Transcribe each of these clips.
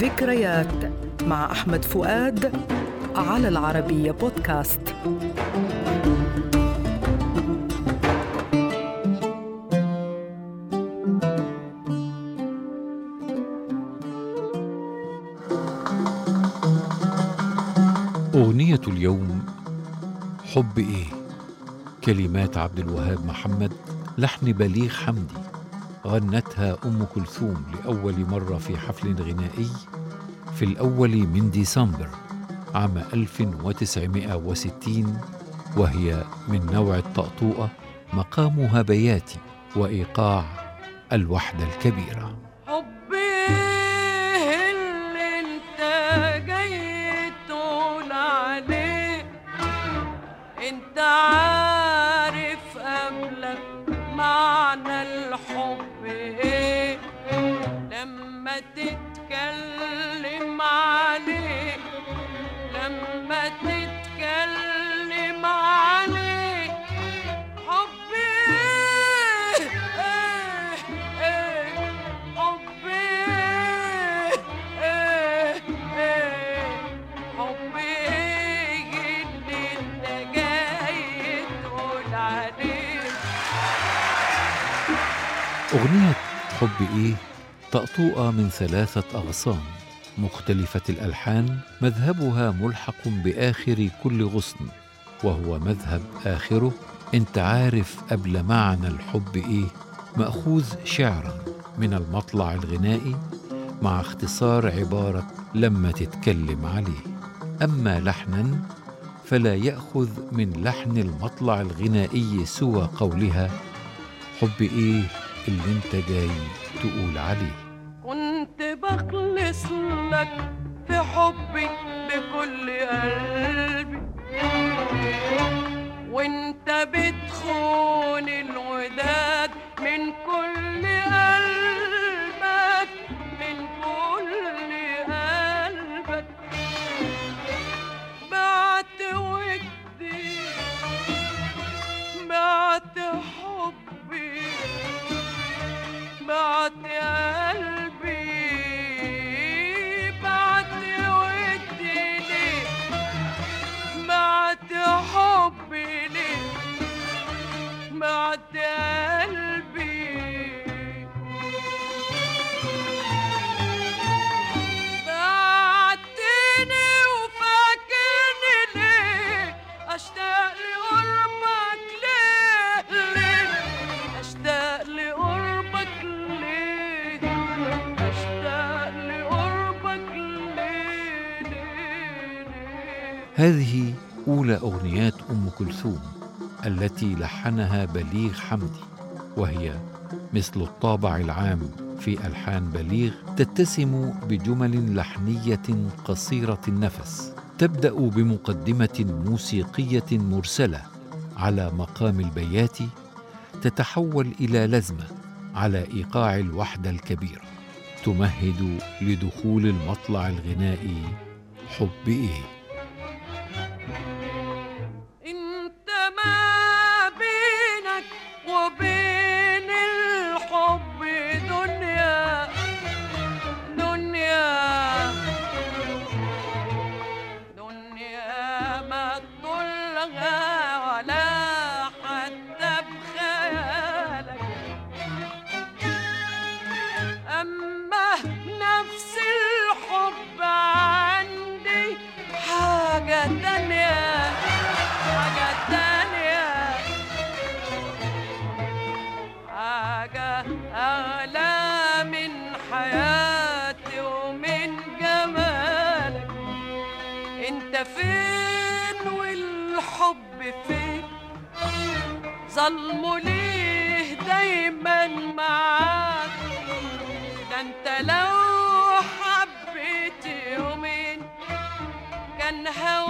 ذكريات مع أحمد فؤاد على العربية بودكاست. أغنية اليوم حب إيه؟ كلمات عبد الوهاب محمد لحن بليغ حمدي. غنتها أم كلثوم لأول مرة في حفل غنائي في الأول من ديسمبر عام 1960 وهي من نوع الطأطوئة مقامها بياتي الكبيرة. حبي اللي انت أغنية حب إيه طأطوئة من ثلاثة أغصان. مختلفة الألحان مذهبها ملحق بآخر كل غصن وهو مذهب آخره أنت عارف قبل معنى الحب إيه؟ مأخوذ شعرا من المطلع الغنائي مع اختصار عبارة لما تتكلم عليه. أما لحنا فلا يأخذ من لحن المطلع الغنائي سوى قولها حب إيه اللي أنت جاي تقول عليه. كنت بخلص لك في حبي بكل قلبي. وإنت بتخون الوداد من كل قلبك من كل قلبك. بعت ودي بعت حبي بعت بعت قلبي. بعتني وفاكرني ليه؟ أشتاق لقربك ليه؟ ليه أشتاق لقربك ليه؟ أشتاق لقربك ليه ليه؟ هذه أولى أغنيات أم كلثوم. التي لحنها بليغ حمدي وهي مثل الطابع العام في ألحان بليغ تتسم بجمل لحنية قصيرة النفس. تبدأ بمقدمة موسيقية مرسلة على مقام البيات تتحول إلى لزمة على إيقاع الوحدة الكبيرة تمهد لدخول المطلع الغنائي حب إيه فين والحب فين؟ ظلمه ليه دايما معاك؟ ده انت لو حبيت يومين كان هواك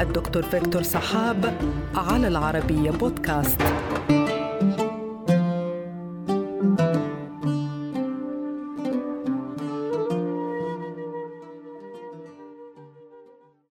الدكتور فيكتور سحاب على العربية بودكاست.